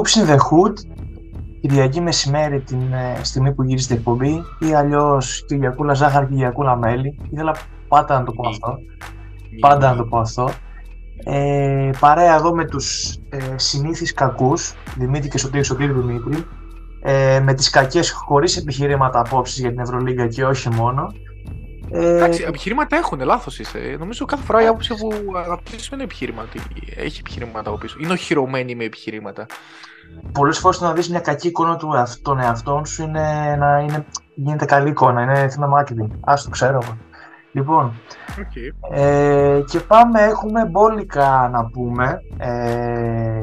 Hoops in the Hood, Κυριακή μεσημέρι την ε, στιγμή που γύρισε την εκπομπή ή αλλιώς Κυριακούλα ζάχαρη, Κυριακούλα μέλι. Ήθελα πάντα να το πω αυτό. Πάντα να το πω αυτό. Ε, παρέα εδώ με τους ε, συνήθεις κακούς, Δημήτρη και Σωτήρη, Σωτήρη Δημήτρη, ε, με τις κακές χωρίς επιχειρήματα απόψεις για την Ευρωλίγκα και όχι μόνο. Ε, Εντάξει, επιχειρήματα έχουν, λάθος είσαι. Νομίζω κάθε φορά η άποψη που αναπτύσσουμε είναι επιχείρημα. Ότι έχει επιχειρήματα από πίσω. Είναι οχυρωμένη με επιχειρήματα. Πολλές φορές το να δεις μια κακή εικόνα του των εαυτών σου είναι να είναι, γίνεται καλή εικόνα. Είναι θέμα marketing. Α το ξέρω εγώ. Λοιπόν, okay. ε, και πάμε, έχουμε μπόλικα να πούμε ε,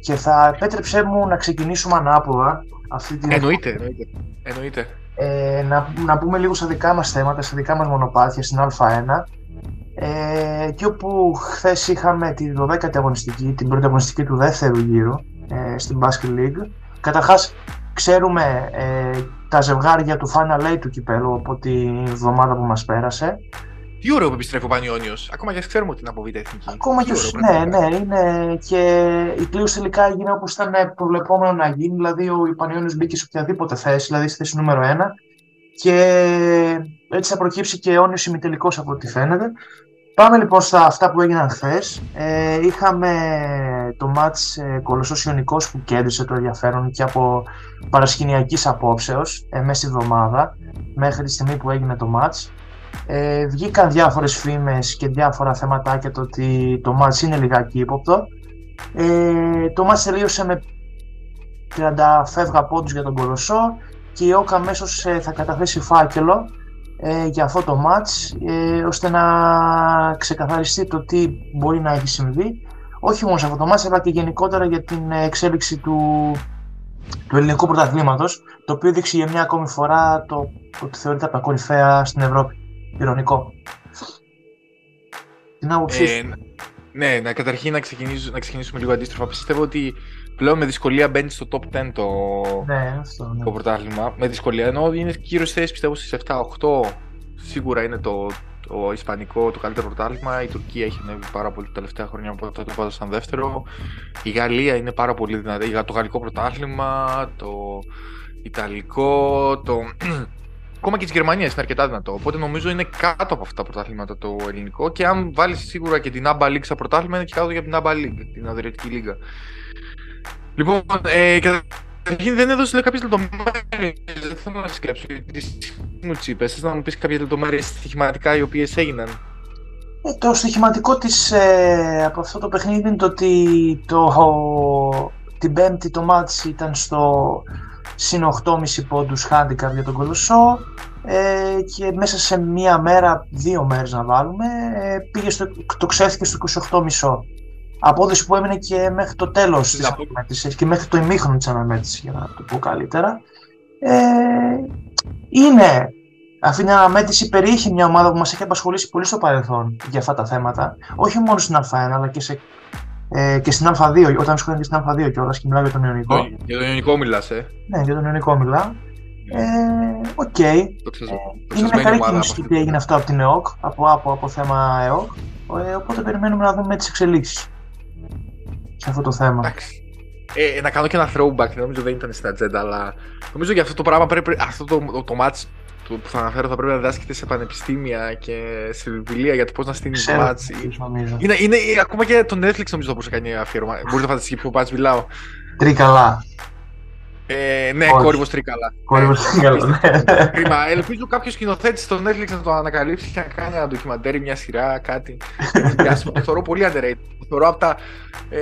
και θα επέτρεψέ μου να ξεκινήσουμε ανάποδα αυτή την... Εννοείται, εννοείται. εννοείται. Ε, να, να πούμε λίγο στα δικά μας θέματα, στα δικά μας μονοπάτια, στην Α1 ε, και όπου χθες είχαμε τη 12η αγωνιστική, την πρώτη αγωνιστική του δεύτερου γύρου ε, στην Basket League. Καταρχάς, ξέρουμε ε, τα ζευγάρια του Final Eight του κυπέλου από τη εβδομάδα που μας πέρασε. Τι ωραίο που επιστρέφει ο Πανιόνιος. Ακόμα και ξέρουμε ότι είναι από Β' Εθνική. Ακόμα και ναι, ναι, είναι και η κλήρωση τελικά έγινε όπως ήταν προβλεπόμενο να γίνει. Δηλαδή, ο Πανιόνιος μπήκε σε οποιαδήποτε θέση, δηλαδή στη θέση νούμερο 1. Και έτσι θα προκύψει και αιώνιος ημιτελικός από ό,τι φαίνεται. Πάμε λοιπόν στα αυτά που έγιναν χθες. Ε, είχαμε το μάτς ε, Κολοσσός Ιωνικός που κέντρισε το ενδιαφέρον και από παρασκηνιακής απόψεως ε, μέσα στη εβδομάδα μέχρι τη στιγμή που έγινε το μάτς. Ε, βγήκαν διάφορες φήμες και διάφορα θεματάκια το ότι το μάτς είναι λιγάκι ύποπτο. Ε, το μάτς τελείωσε με 30 φεύγα πόντους για τον Κολοσσό και η ΟΚΑ αμέσως ε, θα καταθέσει φάκελο ε, για αυτό το μάτς ε, ώστε να ξεκαθαριστεί το τι μπορεί να έχει συμβεί όχι μόνο σε αυτό το μάτς αλλά και γενικότερα για την εξέλιξη του, του ελληνικού πρωταθλήματος το οποίο δείξει για μια ακόμη φορά το ότι θεωρείται από τα κορυφαία στην Ευρώπη. Ηρωνικό. Την άποψή ε, Ναι, να, καταρχήν να, να ξεκινήσουμε λίγο αντίστροφα. Πιστεύω ότι πλέον με δυσκολία μπαίνει στο top 10 το, ναι, αυτό, ναι. το πρωτάθλημα. Με δυσκολία, ενώ είναι κύριο θέση πιστεύω στις 7-8. Σίγουρα είναι το, το Ισπανικό το καλύτερο πρωτάθλημα. Η Τουρκία έχει ανέβει πάρα πολύ τα τελευταία χρόνια, οπότε το βάζω σαν δεύτερο. Η Γαλλία είναι πάρα πολύ δυνατή. Το γαλλικό πρωτάθλημα, το Ιταλικό, το. Ακόμα και της Γερμανίας είναι αρκετά δυνατό. Οπότε νομίζω είναι κάτω από αυτά τα πρωτάθληματα το ελληνικό. Και αν βάλεις σίγουρα και την ABBA League στα πρωτάθλημα, είναι και κάτω για την ABBA League, την Αδριατική Λίγα. Λοιπόν, ε, καταρχήν δεν έδωσε κάποιες λεπτομέρειες. Δεν θέλω να σκέψω. Τι μου τσίπε, θες να μου πεις κάποιες λεπτομέρειες στοιχηματικά οι οποίες έγιναν; Ε, το στοιχηματικό της ε, από αυτό το παιχνίδι είναι το ότι το, την πέμπτη το μάτι ήταν στο συν 8,5 πόντους handicap για τον Κολοσσό ε, και μέσα σε μία μέρα, δύο μέρες να βάλουμε, ε, πήγε στο, το ξέφθηκε στο 28,5. Απόδοση που έμεινε και μέχρι το τέλος της αναμέτρησης και μέχρι το ημίχρονο της αναμέτρησης για να το πω καλύτερα. Ε, είναι αυτή η αναμέτρηση περιείχε μια ομάδα που μας έχει απασχολήσει πολύ στο παρελθόν για αυτά τα θέματα, όχι μόνο στην Α1 αλλά και σε ε, και στην Α2, όταν ασχολείται και στην Α2 κιόλας και μιλάω για τον Ιωνικό. Για τον Ιωνικό μιλάς, ε. Ναι, για τον Ιωνικό μιλάω. Ε, OK. Okay. Ε, είναι μια καλή κίνηση που έγινε αυτό από την ΕΟΚ, από, από, από θέμα ΕΟΚ. Ε, οπότε περιμένουμε να δούμε τις εξελίξεις σε αυτό το θέμα. Εντάξει. Ε, να κάνω και ένα throwback, νομίζω δεν ήταν στην ατζέντα, αλλά νομίζω για αυτό το πράγμα πρέπει. Αυτό το, το, το match που θα αναφέρω θα πρέπει να διδάσκεται σε πανεπιστήμια και σε βιβλία για το πώς να στείλει μάτς. Είναι, είναι, ακόμα και το Netflix νομίζω θα μπορούσε να κάνει αφιέρωμα. Μπορείτε να φανταστείτε ποιο μάτς μιλάω. Τρίκαλα. Ε, ναι, κόρυβος τρίκαλα. Κόρυβος τρίκαλα, ναι. Κρίμα. Ελπίζω κάποιος σκηνοθέτης στο Netflix να το ανακαλύψει και να κάνει ένα ντοκιμαντέρ, μια σειρά, κάτι. το θεωρώ πολύ underrated. Το θεωρώ από τα ε,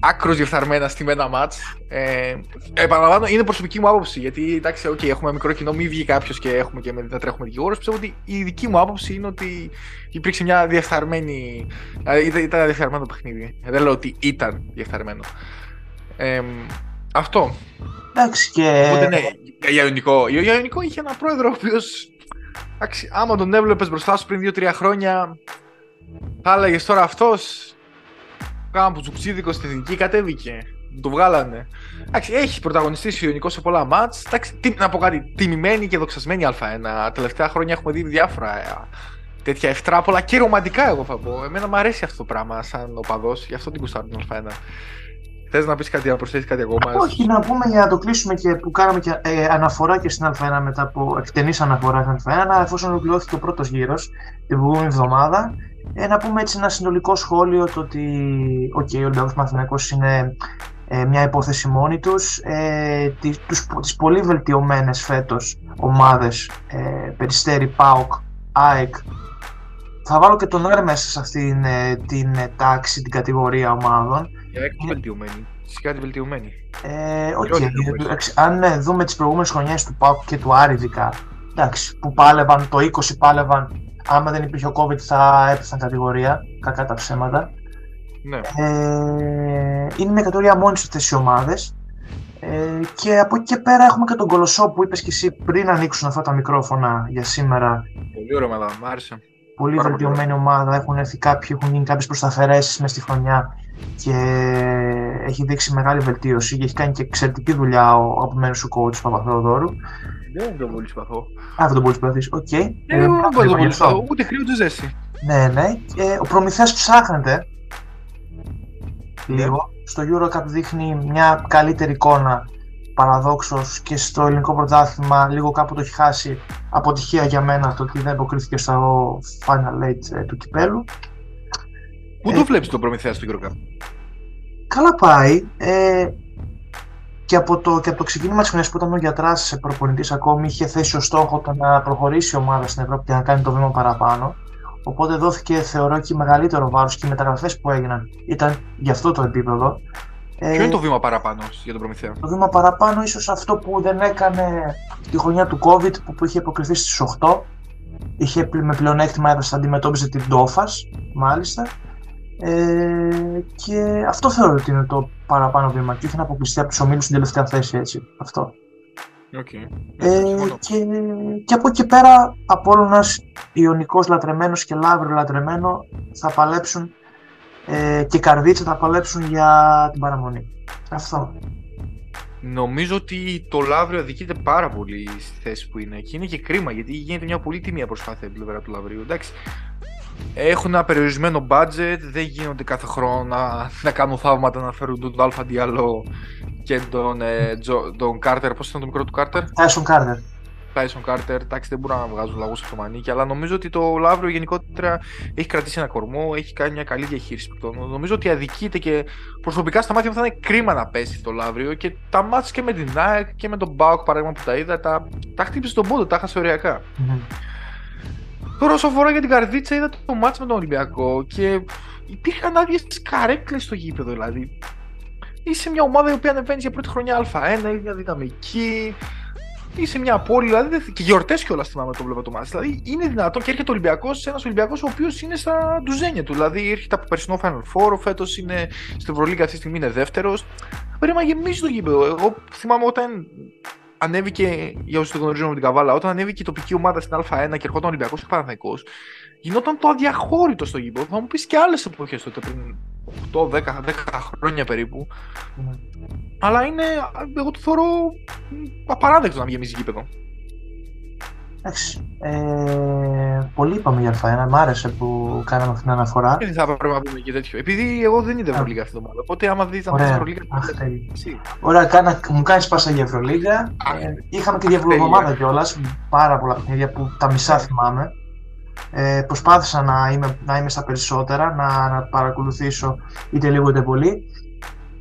άκρος διεφθαρμένα στημένα μάτ. Ε, επαναλαμβάνω, είναι προσωπική μου άποψη. Γιατί εντάξει, okay, έχουμε μικρό κοινό, μην βγει κάποιος και έχουμε και μετά τρέχουμε δικηγόρος. Πιστεύω ότι η δική μου άποψη είναι ότι υπήρξε μια διεφθαρμένη. Δηλαδή ήταν διεφθαρμένο το παιχνίδι. Δεν λέω ότι ήταν διεφθαρμένο. Ε, αυτό. Εντάξει και. Οπότε ναι, για Ιωνικό. Ο Ιωνικό είχε ένα πρόεδρο ο οποίος. Άμα τον έβλεπες μπροστά σου πριν 2-3 χρόνια, θα έλεγες τώρα αυτός. Κάνα που τσουξίδικο στην εθνική κατέβηκε. Το βγάλανε. Εντάξει, έχει πρωταγωνιστήσει ο Ιωνικός σε πολλά μάτς. Να πω κάτι, τιμημένη και δοξασμένη Α1. Τα τελευταία χρόνια έχουμε δει διάφορα ε, τέτοια ευτράπολα και ρομαντικά, εγώ θα πω. Εμένα μου αρέσει αυτό το πράγμα σαν οπαδός, γι' αυτό την κουστάρω την Α1. Θες να πεις κάτι, να προσθέσεις κάτι ακόμα; Όχι, να πούμε για να το κλείσουμε και που κάναμε και ε, αναφορά και στην Α1 μετά από εκτενής αναφορά στην Α1, εφόσον ολοκληρώθηκε ο πρώτος γύρος την προηγούμενη εβδομάδα. Ε, να πούμε έτσι ένα συνολικό σχόλιο το ότι okay, ο Ολυμπιακό Μαθηναϊκός είναι ε, μια υπόθεση μόνη τους, ε, τις, τους, τις πολύ βελτιωμένες φέτος ομάδες, ε, Περιστέρη, ΠΑΟΚ, ΑΕΚ. Θα βάλω και τον Άρη μέσα σε αυτήν ε, την ε, τάξη, την κατηγορία ομάδων. Η ΑΕΚ είναι βελτιωμένη. Φυσικά τη βελτιωμένη. Ε, okay. Αν ε, δούμε τις προηγούμενες χρονιές του ΠΑΟΚ και του Άρη ειδικά, εντάξει, που πάλευαν, το 20 πάλευαν, άμα δεν υπήρχε ο COVID θα έπεφταν κατηγορία, κακά τα ψέματα. Ναι. Ε, είναι μια κατηγορία μόνη σε αυτές οι ομάδες. Ε, και από εκεί και πέρα έχουμε και τον Κολοσσό που είπες και εσύ πριν ανοίξουν αυτά τα μικρόφωνα για σήμερα. Πολύ ωραία ομάδα, μου άρεσε. Πολύ βελτιωμένη ομάδα. Έχουν έρθει κάποιοι, έχουν γίνει κάποιες προσθαφαιρέσεις μέσα στη χρονιά και έχει δείξει μεγάλη βελτίωση και έχει κάνει και εξαιρετική δουλειά ο αγαπημένος σου coach Παπαθεοδόρου. Δεν τον πολύ συμπαθώ. Α, δεν τον πολύ συμπαθείς, οκ. Δεν τον πολύ συμπαθώ, ούτε κρύο ούτε ζέστη. Ναι, ναι. ο Προμηθέας ψάχνεται λίγο. Στο Eurocup δείχνει μια καλύτερη εικόνα παραδόξως και στο ελληνικό πρωτάθλημα λίγο κάπου το έχει χάσει αποτυχία για μένα το ότι δεν αποκρίθηκε στο Final Eight ε, του κυπέλου. Πού το ε, βλέπεις το Προμηθέας στο Eurocup? Καλά πάει. Ε, και από, το, και από το ξεκίνημα της χρονιάς που ήταν ο Γιατράς προπονητής ακόμη είχε θέσει ως στόχο το να προχωρήσει η ομάδα στην Ευρώπη και να κάνει το βήμα παραπάνω. Οπότε δόθηκε θεωρώ και μεγαλύτερο βάρος και οι μεταγραφές που έγιναν ήταν για αυτό το επίπεδο. Ποιο είναι το βήμα παραπάνω για τον Προμηθέα; Το βήμα παραπάνω ίσως αυτό που δεν έκανε τη χρονιά του COVID που, που είχε αποκριθεί στις 8. Είχε με πλεονέκτημα έδωσε αντιμετώπιζε την Τόφας μάλιστα. Ε, και αυτό θεωρώ ότι είναι το παραπάνω βήμα και όχι να αποκλειστεί από τους ομίλους στην τελευταία θέση έτσι. Αυτό. Okay. Ε, και, και από εκεί πέρα Απόλλωνας, Ιωνικός λατρεμένος και Λαύριο λατρεμένο θα παλέψουν ε, και Καρδίτσα θα παλέψουν για την παραμονή. Αυτό. Νομίζω ότι το Λαύριο αδικείται πάρα πολύ στη θέση που είναι και είναι και κρίμα γιατί γίνεται μια πολύ τιμία προσπάθεια από την πλευρά του Λαυρίου. Εντάξει, έχουν ένα περιορισμένο budget, δεν γίνονται κάθε χρόνο να, να κάνουν θαύματα να φέρουν τον Άλφα Ντιαλό και τον, ε, Τζο, τον Κάρτερ. Πώς ήταν το μικρό του Κάρτερ, Τάισον Κάρτερ. Τάισον Κάρτερ, εντάξει δεν μπορούν να βγάζουν λαγούς από το μανίκι, αλλά νομίζω ότι το Λαύριο γενικότερα έχει κρατήσει ένα κορμό, έχει κάνει μια καλή διαχείριση παικτών. Νομίζω ότι αδικείται και προσωπικά στα μάτια μου θα είναι κρίμα να πέσει το Λαύριο και τα μάτια και με την ΑΕΚ και με τον Μπάουκ παράδειγμα που τα είδα, τα, τα χτύπησε τον πόντο, τα έχασε ωριακά. Mm-hmm. Τώρα όσο αφορά για την καρδίτσα είδα το μάτς με τον Ολυμπιακό και υπήρχαν άδειες καρέκλες στο γήπεδο δηλαδή. Είσαι μια ομάδα η οποία ανεβαίνεις για πρώτη χρονιά Α1, είναι μια δυναμική, είσαι μια πόλη, δηλαδή και γιορτές κιόλας θυμάμαι το βλέπω το μάτι. Δηλαδή είναι δυνατόν και έρχεται ο Ολυμπιακός, ένας Ολυμπιακός ο οποίος είναι στα ντουζένια του. Δηλαδή έρχεται από περσινό Final Four, φέτος είναι στην Ευρωλίγα αυτή τη στιγμή είναι δεύτερος. Πρέπει να γεμίσει το γήπεδο. Εγώ θυμάμαι όταν ανέβηκε, για όσους δεν γνωρίζουν με την Καβάλα, όταν ανέβηκε η τοπική ομάδα στην Α1 και ερχόταν Ολυμπιακός και Παναθαϊκό, γινόταν το αδιαχώρητο στο γήπεδο. Θα μου πεις και άλλες εποχές τότε, πριν 8-10 χρόνια περίπου. Mm. Αλλά είναι, εγώ το θεωρώ απαράδεκτο να μην γεμίζει γήπεδο. Εντάξει. Ε, πολύ είπαμε για Α1. Μ' άρεσε που κάναμε αυτή την αναφορά. Δεν θα πρέπει να πούμε και τέτοιο. Επειδή εγώ δεν είδα Ευρωλίγα αυτή την εβδομάδα. Οπότε άμα δεις τα Ευρωλίγα. Ωραία, κάνα, μου κάνεις πάσα για Ευρωλίγα. Ε, είχαμε και διαβολοβδομάδα κιόλας. Πάρα πολλά παιχνίδια που τα μισά θυμάμαι. Ε, προσπάθησα να είμαι, να είμαι στα περισσότερα, να, να παρακολουθήσω είτε λίγο είτε πολύ.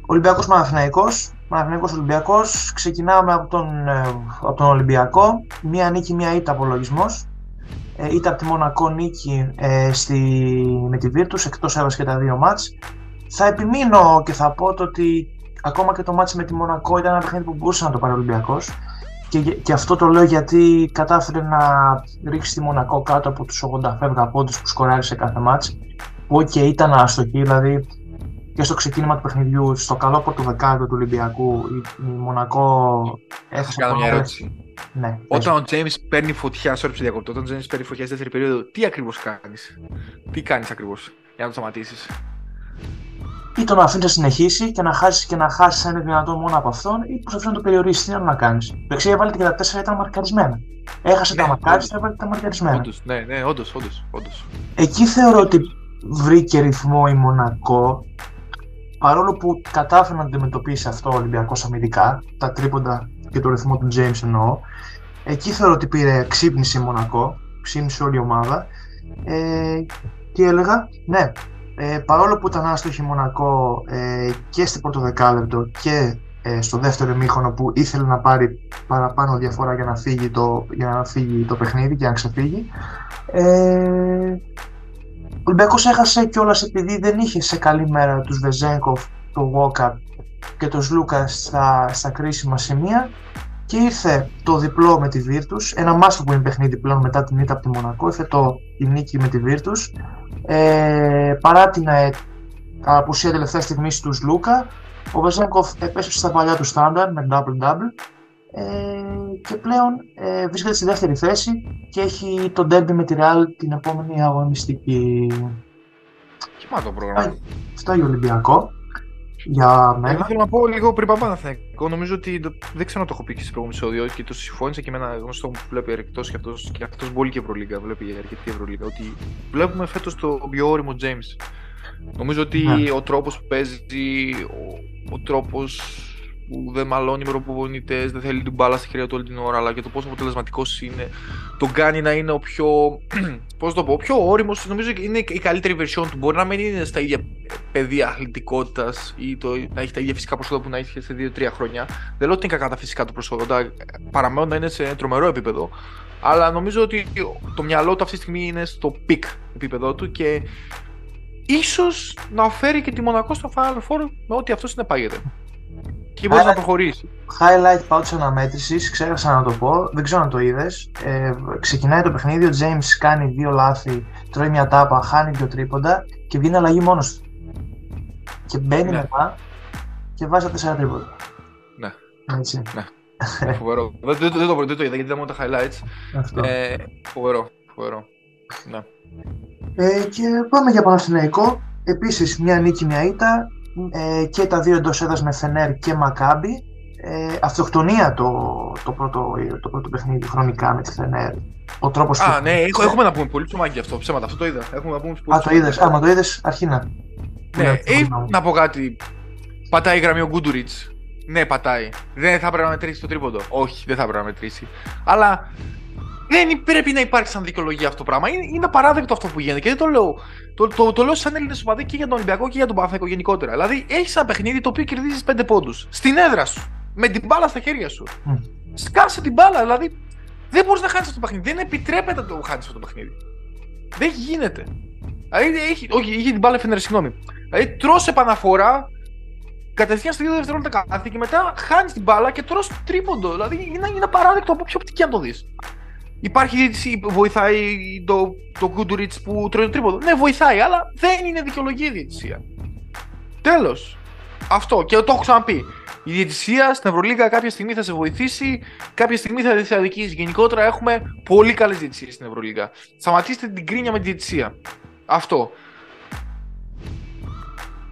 Ολυμπιακός Παναθηναϊκός, Παναθηναϊκός Ολυμπιακός, ξεκινάμε από τον, ε, από τον Ολυμπιακό, μία νίκη, μία ήττα απολογισμός. Ε, ήττα από τη Μονακό νίκη ε, στη, με τη Virtus, εκτός έβασε και τα δύο μάτς. Θα επιμείνω και θα πω το ότι ακόμα και το μάτς με τη Μονακό ήταν ένα παιχνίδι που μπορούσε να το πάρει ο Ολυμπιακός. Και, και αυτό το λέω γιατί κατάφερε να ρίξει τη Μονακό κάτω από τους 80 πόντους που σκοράρισε κάθε μάτς. Που και ήταν αστοχή, δηλαδή και στο ξεκίνημα του παιχνιδιού, στο καλό πρώτο δεκάδο του Ολυμπιακού, η, Μονακό έχασε. Κάνω μια ερώτηση. Ναι, όταν ο Τζέιμς παίρνει φωτιά, sorry διακοπτώ, όταν ο Τζέιμς παίρνει φωτιά στη δεύτερη περίοδο, τι ακριβώς κάνεις, τι κάνεις ακριβώς για να το σταματήσεις; Ή το να αφήνει να συνεχίσει και να χάσει και να χάσει ένα δυνατό μόνο από αυτόν, ή προσπαθεί να το περιορίσει. Τι άλλο να κάνεις. Το εξή έβαλε και τα τέσσερα ήταν μαρκαρισμένα. Έχασε ναι, τα μαρκάριστα, έβαλε τα μαρκαρισμένα. Όντως, ναι, ναι, όντως, όντως. Εκεί θεωρώ ότι βρήκε ρυθμό η Μονακό παρόλο που κατάφερε να αντιμετωπίσει αυτό ο Ολυμπιακός αμυντικά, τα τρίποντα και το ρυθμό του James εννοώ, εκεί θεωρώ ότι πήρε ξύπνηση Μονακό, ξύπνησε όλη η ομάδα. Ε, τι έλεγα, ναι, ε, παρόλο που ήταν άστοχη Μονακό ε, και στην πρώτο δεκάλεπτο και ε, στο δεύτερο μήχρονο που ήθελε να πάρει παραπάνω διαφορά για να φύγει το, για να φύγει το παιχνίδι και να ξεφύγει. Ε, ο Ολυμπιακός έχασε κιόλας επειδή δεν είχε σε καλή μέρα τους Βεζέγκοφ, το Βόκα και τον Λούκα στα, στα κρίσιμα σημεία και ήρθε το διπλό με τη Virtus, ένα μάσο που είναι παιχνίδι πλέον μετά την ήττα από τη Μονακό, ήρθε το, η νίκη με τη Virtus. Ε, παρά την ε, απουσία τελευταία στιγμή του Λούκα, ο Βεζέγκοφ επέστρεψε στα παλιά του στάνταρ με double-double ε, και πλέον ε, βρίσκεται στη δεύτερη θέση και έχει το derby με τη Real την επόμενη αγωνιστική. Κοιμά το πρόγραμμα. Αυτό είναι Ολυμπιακό. Για μένα. Εγώ θέλω να πω λίγο πριν πάμε Εγώ νομίζω ότι δεν ξέρω να το έχω πει και στο προηγούμενο επεισόδιο και το συμφώνησα και με ένα γνωστό που βλέπει αρκετό και αυτό και αυτός πολύ και Ευρωλίγα. Βλέπει αρκετή Ευρωλίγα. Ότι βλέπουμε φέτος το πιο όριμο James. Νομίζω ότι ναι. ο τρόπος που παίζει, ο, ο τρόπος που δεν μαλώνει με προπονητές, δεν θέλει την μπάλα στη χέρια του όλη την ώρα, αλλά και το πόσο αποτελεσματικός είναι, τον κάνει να είναι ο πιο. Πώς το πω, πιο όριμος. Νομίζω ότι είναι η καλύτερη version του. Μπορεί να μην είναι στα ίδια πεδία αθλητικότητας ή το, να έχει τα ίδια φυσικά προσόντα που να είχε σε 2-3 χρόνια. Δεν λέω ότι είναι κακά τα φυσικά του προσόντα. Παραμένουν να είναι σε τρομερό επίπεδο. Αλλά νομίζω ότι το μυαλό του αυτή τη στιγμή είναι στο peak επίπεδο του και ίσως να φέρει και τη Μονακό στο Final Four με ό,τι αυτό συνεπάγεται. Και μπορείς να προχωρήσεις. Highlight πάω τη αναμέτρησης, ξέχασα να το πω, δεν ξέρω αν το είδες. Ε, ξεκινάει το παιχνίδι, ο James κάνει δύο λάθη, τρώει μια τάπα, χάνει δύο τρίποντα και βγαίνει αλλαγή μόνος του. Και μπαίνει ναι. μετά και βάζει τα τέσσερα τρίποντα. Ναι. Έτσι. Ναι. φοβερό. δεν, δεν, δεν, το, δεν το είδα γιατί ήταν μόνο τα highlights. Αυτό. Ε, φοβερό. φοβερό. Ναι. Ε, και πάμε για Παναθηναϊκό. Επίσης μια νίκη, μια ήττα ε, και τα δύο εντός έδρας με Φενέρ και Μακάμπι. Ε, αυτοκτονία το, το, πρώτο, το πρώτο παιχνίδι χρονικά με τη Φενέρ. Ο τρόπος Α, που... ναι, έχουμε να πούμε πολύ ψωμάκι αυτό. Ψέματα, αυτό το είδα. Έχουμε να πούμε πολύ Α, το είδες. Άμα το είδες, αρχίνα. Ναι, ε, να πω κάτι. Πατάει η γραμμή ο Γκούντουριτ. Ναι, πατάει. Δεν θα πρέπει να μετρήσει το τρίποντο. Όχι, δεν θα πρέπει να μετρήσει. Αλλά δεν πρέπει να υπάρξει σαν δικαιολογία αυτό το πράγμα. Είναι, είναι απαράδεκτο αυτό που γίνεται και δεν το λέω. Το, το, το λέω σαν Έλληνες οπαδοί και για τον Ολυμπιακό και για τον Παναθαϊκό γενικότερα. Δηλαδή, έχεις ένα παιχνίδι το οποίο κερδίζεις 5 πόντους στην έδρα σου. Με την μπάλα στα χέρια σου. Mm. Σκάσε την μπάλα. Δηλαδή, δεν μπορείς να χάνεις αυτό το παιχνίδι. Δεν επιτρέπεται να το χάνεις αυτό το παιχνίδι. Δεν γίνεται. Δηλαδή, έχει, όχι, είχε την μπάλα φαίνεται, συγγνώμη. Δηλαδή, τρώ επαναφορά, κατευθείαν στο 2 δευτερόλεπτα κάθε και μετά χάνεις την μπάλα και τρώ τρίποντο. Δηλαδή, είναι, είναι απαράδεκτο από ποιο οπτική αν το δεις. Υπάρχει διαιτησία, βοηθάει το, το Goodrich που τρώει το τρίποδο. Ναι, βοηθάει, αλλά δεν είναι δικαιολογία η διαιτησία. Τέλος. Αυτό και το έχω ξαναπεί. Η διαιτησία στην Ευρωλίγα κάποια στιγμή θα σε βοηθήσει, κάποια στιγμή θα σε αδικήσει. Γενικότερα έχουμε πολύ καλές διαιτησίες στην Ευρωλίγα. Σταματήστε την κρίνια με τη διαιτησία. Αυτό.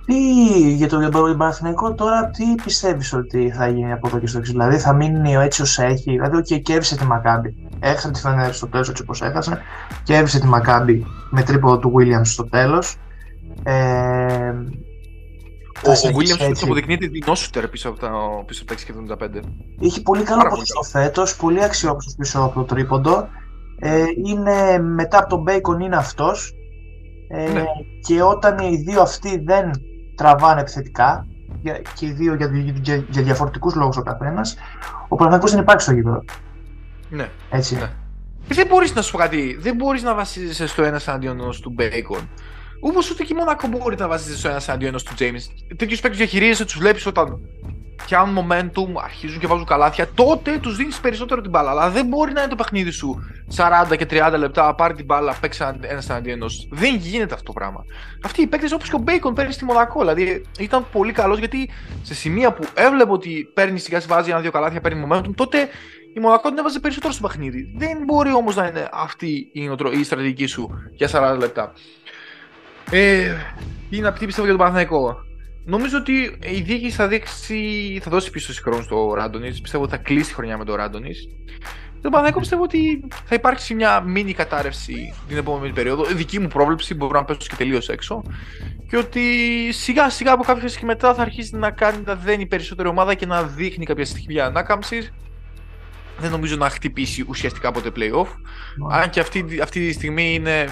Τι για τον Παναθηναϊκό τώρα, τι πιστεύεις ότι θα γίνει από εδώ και στο εξής; Δηλαδή θα μείνει έτσι όσο έχει; Δηλαδή, okay, κέρδισε τη Μακάμπη. Έχασε τη Φενέρ στο τέλος έτσι όπως έχασε. Κέρδισε τη Μακάμπη με τρίποδο του Williams στο τέλος. Ε, ο, ο Williams έτσι... αποδεικνύεται δεινόσουτερ πίσω από τα, πίσω από τα 6 Είχε πολύ καλό ποσοστό φέτος, πολύ αξιόπιστος πίσω από το τρίποντο. Ε, είναι, μετά από τον Bacon είναι αυτός. Ε, ναι. Και όταν οι δύο αυτοί δεν τραβάνε επιθετικά και οι δύο για, για, για διαφορετικούς λόγους ο καθένας, ο Παναγιώτο δεν υπάρχει στο γήπεδο. Ναι. Έτσι. Ναι. Δεν μπορείς να σου πω κάτι, δεν μπορείς να βασίζεσαι στο ένα αντίον του Bacon. Όπως ούτε και μόνο μπορεί να βασίζεσαι στο ένα αντίον του James. Τέτοιους παίκτες διαχειρίζεσαι, τους βλέπεις όταν πιάνουν momentum, αρχίζουν και βάζουν καλάθια, τότε τους δίνεις περισσότερο την μπάλα. Αλλά δεν μπορεί να είναι το παιχνίδι σου 40 και 30 λεπτά, πάρει την μπάλα, παίξει ένα εναντίον ενό. Δεν γίνεται αυτό το πράγμα. Αυτοί οι παίκτες όπως και ο Μπέικον παίρνει στη Μονακό. Δηλαδή ήταν πολύ καλός γιατί σε σημεία που έβλεπε ότι παίρνει σιγά σιγά βάζει ένα-δύο καλάθια, παίρνει momentum, τότε η Μονακό την έβαζε περισσότερο στο παιχνίδι. Δεν μπορεί όμως να είναι αυτή η, η στρατηγική σου για 40 λεπτά. Ε, είναι αυτή πιστεύω για τον Παναθηναϊκό. Νομίζω ότι η διοίκηση θα, δείξει, θα δώσει πίσω χρόνο στο Ράντονι. Πιστεύω ότι θα κλείσει χρονιά με τον Ράντονι. Το Παναγιώτο πιστεύω ότι θα υπάρξει μια μίνι κατάρρευση την επόμενη περίοδο. Δική μου πρόβλεψη, μπορώ να πέσω και τελείως έξω. και ότι σιγά σιγά από κάποια και μετά θα αρχίσει να κάνει να δένει περισσότερη ομάδα και να δείχνει κάποια στοιχεία ανάκαμψη. Δεν νομίζω να χτυπήσει ουσιαστικά ποτέ playoff. Αν και αυτή, αυτή τη στιγμή είναι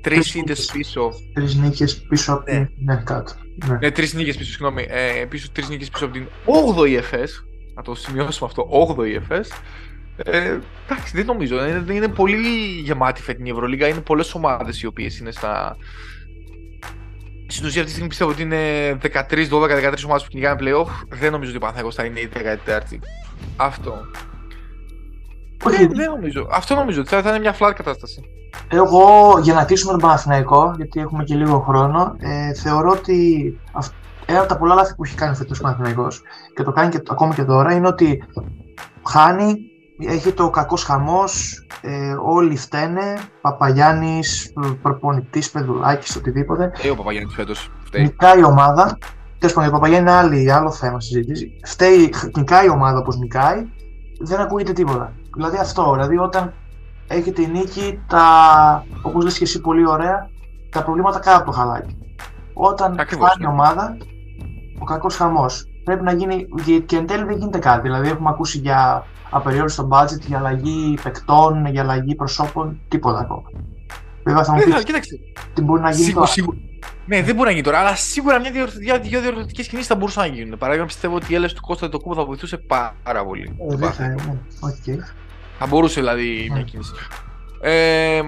τρεις ήττε πίσω. Τρεις νίκες πίσω από την. Ναι, κάτω. Ναι, ναι τρεις νίκες πίσω, συγγνώμη. Ε, πίσω, τρεις νίκες πίσω από την 8η EFS. Να το σημειώσουμε αυτό, 8η EFS. Ε, εντάξει, δεν νομίζω. Είναι, είναι πολύ γεμάτη φετινή Ευρωλίγα. Είναι πολλές ομάδες οι οποίες είναι στα. Στην ουσία αυτή τη στιγμή πιστεύω ότι είναι 13, 12, 13 ομάδες που κυνηγάνε playoff. Δεν νομίζω ότι ο Παναθηναϊκός θα είναι η 14η. Αυτό. Όχι. Δεν, δεν νομίζω. Αυτό νομίζω ότι θα, είναι μια flat κατάσταση. Εγώ, για να κλείσουμε τον Παναθηναϊκό, γιατί έχουμε και λίγο χρόνο, ε, θεωρώ ότι ένα από τα πολλά λάθη που έχει κάνει φέτος ο Παναθηναϊκός και το κάνει και, ακόμα και τώρα είναι ότι χάνει έχει το κακό χαμός. Ε, όλοι φταίνε. Παπαγιάννης, προπονητής, Πεδουλάκης, οτιδήποτε. Ε, ο Παπαγιάννης φέτος. Νικάει η ομάδα. Τέλος πάντων, η Παπαγιάννη είναι άλλη, άλλο θέμα συζήτηση. Φταίει, νικάει η ομάδα όπως νικάει. Δεν ακούγεται τίποτα. Δηλαδή αυτό. Δηλαδή όταν έχετε νίκη, τα, όπως λες και εσύ πολύ ωραία, τα προβλήματα κάτω από το χαλάκι. Όταν φτάνει η ομάδα, ο κακός χαμός. Πρέπει να γίνει. Και εν τέλει δεν γίνεται κάτι. Δηλαδή, έχουμε ακούσει για απεριόριστο budget για αλλαγή παικτών, για αλλαγή προσώπων, τίποτα ακόμα. Βέβαια θα μου πεις. Κοίταξε. Τι μπορεί να γίνει σίγουρα, τώρα. Σίγουρα. Ναι, δεν μπορεί να γίνει τώρα, αλλά σίγουρα μια δύο, δύο διορθωτικές κινήσεις θα μπορούσαν να γίνουν. Παράδειγμα, πιστεύω ότι η έλευση του Κώστα το κούμπο θα βοηθούσε πάρα πολύ. Ε, δεν θα είναι. Okay. Θα μπορούσε δηλαδή μια κίνηση. Ε,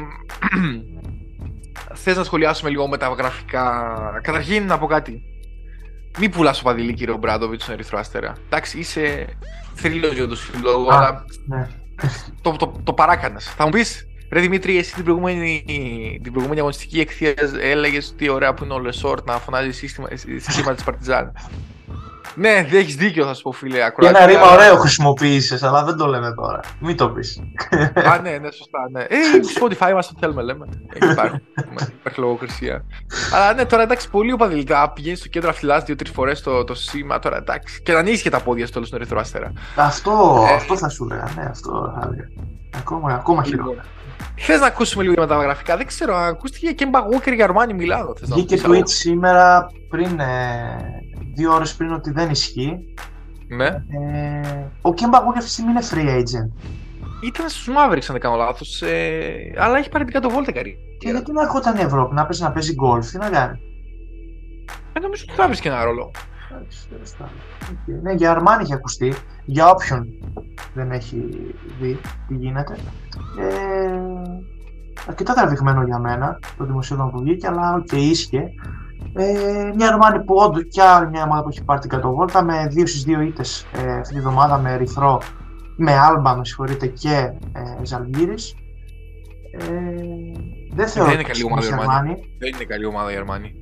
Θες να σχολιάσουμε λίγο με τα γραφικά; Καταρχήν να πω κάτι. Μην πουλάς ο Παδηλή, κύριο Μπράντοβιτς, στον Ερυθρό Αστέρα. Εντάξει, είσαι θρύλος για τον σύλλογο, αλλά. Ναι. Το, το, το παράκανες. Θα μου πεις, Ρε Δημήτρη, εσύ την προηγούμενη, την προηγούμενη αγωνιστική εκθέα έλεγες ότι ωραία που είναι ο Λεσόρτ να φωνάζει σύστημα, σύστημα της Παρτιζάν. Ναι, δεν έχεις δίκιο, θα σου πω, φίλε. Και ένα ρήμα ωραίο χρησιμοποίησε, αλλά δεν το λέμε τώρα. Μην το πεις. Α, ναι, ναι, σωστά. Ναι. Ε, Spotify είμαστε θέλουμε, λέμε. Υπάρχει, υπάρχει λογοκρισία. αλλά ναι, τώρα εντάξει, πολύ οπαδηλικά. Πηγαίνει στο κέντρο αφιλά δύο-τρεις φορές το, το σήμα. Τώρα εντάξει. Και να ανοίξει και τα πόδια στο τέλος στον Ερυθρό Αστέρα. Αυτό, ε, αυτό θα σου λέγα. Ναι, αυτό θα έλεγα. Ακόμα, ακόμα χειρότερα. Θες να ακούσουμε λίγο για τα γραφικά, δεν ξέρω. Ακούστηκε και Walker για Ορμάνι Μιλάνο. Βγήκε tweet σήμερα πριν ε, δύο ώρες πριν ότι δεν ισχύει. Ναι. Ε, ο Κέμπα Walker αυτή τη στιγμή είναι free agent. Ήταν στους Mavericks, αν δεν κάνω λάθος. Ε, αλλά έχει πάρει την κάτω βόλτα καρή. Και γιατί να έρχονταν η Ευρώπη να παίζει, να παίζει γκολφ, τι να κάνει. Ε, νομίζω ότι θα βρει και ένα ρόλο. Okay. Ναι, για Αρμάνι έχει ακουστεί. Για όποιον δεν έχει δει τι γίνεται. Ε, αρκετά τραβηγμένο για μένα το δημοσίευμα που βγήκε, αλλά OK, okay, ίσχυε. Ε, μια Αρμάνι που όντως και άλλη μια ομάδα που έχει πάρει την κάτω βόλτα με 2 στις 2 ήττες ε, αυτή τη βδομάδα με Ερυθρό, με Άλμπα με συγχωρείτε και ε, Ζαλγίρης. Ε, δεν θεωρώ δεν είναι καλή ομάδα η Αρμάνι. Δεν είναι καλή ομάδα η Αρμάνι.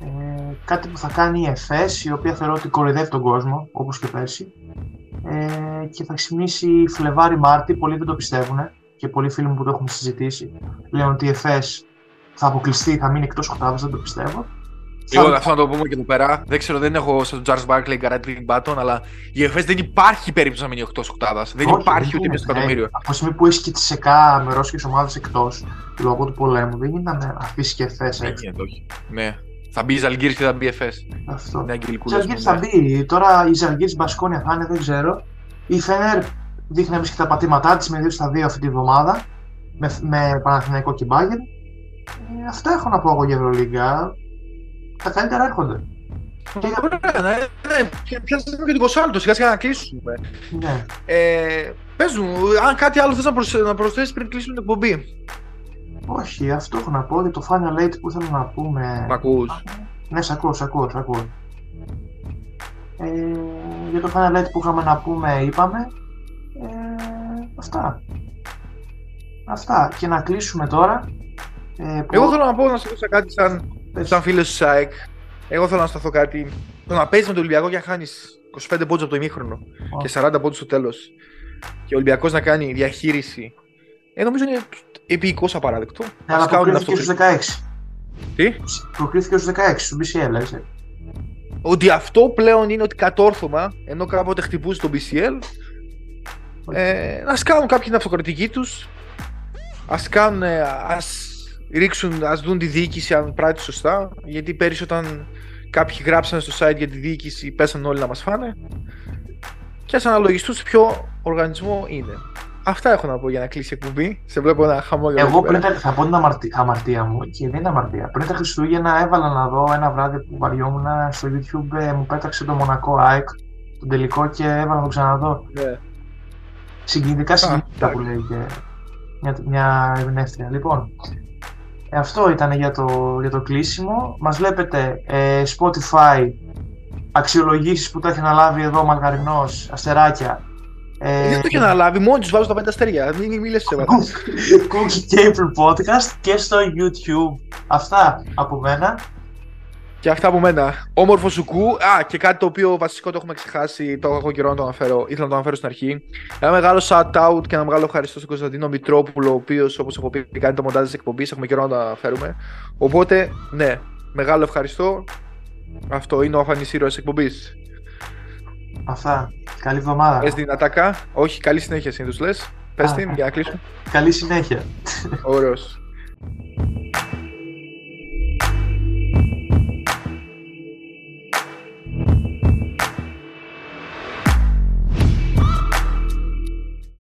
Ε, κάτι που θα κάνει η Εφές, η οποία θεωρώ ότι κοροϊδεύει τον κόσμο, όπως και πέρσι. Ε, και θα ξυπνήσει Φλεβάρι-Μάρτι, πολλοί δεν το πιστεύουν και πολλοί φίλοι μου που το έχουν συζητήσει λένε ότι η ΕΦΕΣ θα αποκλειστεί, θα μείνει εκτός οκτάδα, δεν το πιστεύω. Εγώ αυτό να το πούμε και εδώ πέρα. Δεν ξέρω, δεν έχω στον Τζάρλ Μπάρκλεϊ καράτη Μπάτον, αλλά η ΕΦΕΣ δεν υπάρχει περίπτωση να μείνει εκτός οκτάδα. Δεν Όχι, υπάρχει ούτε μέσα στο εκατομμύριο. Από τη στιγμή που έχει και τι ΣΕΚΑ με ρώσικες ομάδες εκτός λόγω του πολέμου, δεν γίνεται να αφήσει και ΕΦΕΣ έτσι. όχι. Ναι. Θα μπει η Ζαλγκύρη και θα μπει η ΕΦΕΣ. Αυτό. Ναι, η Ζαλγκύρη θα μπει. Τώρα η Ζαλγκύρη Μπασκόνια θα είναι, δεν ξέρω. Η Φενέρ δείχνει να και τα πατήματά της με 2 στα 2 αυτή τη βδομάδα. Με, με Παναθηναϊκό και Μπάγκερ. Ε, αυτά έχω να πω εγώ για Ευρωλίγκα. Τα καλύτερα έρχονται. Ωραία, ναι, ναι. Πιάσαμε και την Κοσάλτο, σιγά σιγά να κλείσουμε. Ναι. Ε, πες μου, αν κάτι άλλο θες να, προσ... να προσθέσεις πριν κλείσουμε την εκπομπή. Όχι, αυτό έχω να πω για το Final Eight που ήθελα να πούμε. Μ' ακούς. Ναι, σ' ακούω, σ' ακούω, σ' ακούω. Ε, για το Final Eight που είχαμε να πούμε, είπαμε. Ε, αυτά. Αυτά. Και να κλείσουμε τώρα. Ε, που... Εγώ θέλω να πω να σου πω κάτι σαν, σαν φίλος του ΣΑΕΚ. Εγώ θέλω να σταθώ κάτι. Το να παίζεις με τον Ολυμπιακό και να χάνεις 25 πόντους από το ημίχρονο oh. και 40 πόντους στο τέλος. Και ο Ολυμπιακός να κάνει διαχείριση. Ε, νομίζω είναι επίοικος απαράδεκτο. Ναι, αλλά προκρίθηκε στους 16. Τι; Προκρίθηκε στους 16, στου BCL, έτσι. Ότι αυτό πλέον είναι ότι κατόρθωμα, ενώ κάποτε χτυπούσε το BCL, ε, ας κάνουν κάποιοι την αυτοκρατική τους, ας κάνουν, ας ρίξουν, ας δουν τη διοίκηση αν πράττει σωστά. Γιατί πέρυσι όταν κάποιοι γράψαν στο site για τη διοίκηση, πέσαν όλοι να μας φάνε. Και ας αναλογιστούν σε ποιο οργανισμό είναι. Αυτά έχω να πω για να κλείσει η εκπομπή. Σε βλέπω ένα χαμόγελο. Εγώ πριν τα, θα πω την αμαρτία, αμαρτία μου και δεν είναι αμαρτία. Πριν τα Χριστούγεννα έβαλα να δω ένα βράδυ που βαριόμουν στο YouTube. Ε, μου πέταξε το Μονακό ΑΕΚ, τον τελικό και έβαλα να το ξαναδώ. Ναι. Συγκινητικά συγκινητικά που λέει και μια, μια ερμηνεύτρια. Λοιπόν, ε, αυτό ήταν για το, για το κλείσιμο. Μας βλέπετε ε, Spotify, αξιολογήσεις που τα έχει αναλάβει εδώ ο Μαργαρινός, αστεράκια. Ε, δεν το έχει αναλάβει, μόνοι τους βάζω τα πέντε αστέρια. Μην μιλες σε μένα. Cookie Cable Podcast και στο YouTube. Αυτά από μένα. Και αυτά από μένα. Όμορφο σουκού. Α, και κάτι το οποίο βασικό το έχουμε ξεχάσει, το έχω καιρό να το αναφέρω. Ήθελα να το αναφέρω στην αρχή. Ένα μεγάλο shout out και ένα μεγάλο ευχαριστώ στον Κωνσταντίνο Μητρόπουλο, ο οποίος όπως έχω πει κάνει το μοντάζ της εκπομπής. Έχουμε καιρό να το αναφέρουμε. Οπότε, ναι, μεγάλο ευχαριστώ. Αυτό είναι ο αφανή ήρωα εκπομπής. Αυτά. Καλή εβδομάδα. Πες δυνατακά. Όχι, καλή συνέχεια συνήθως λες. Πες την ε. για να κλείσουμε. Καλή συνέχεια. Ωραίος.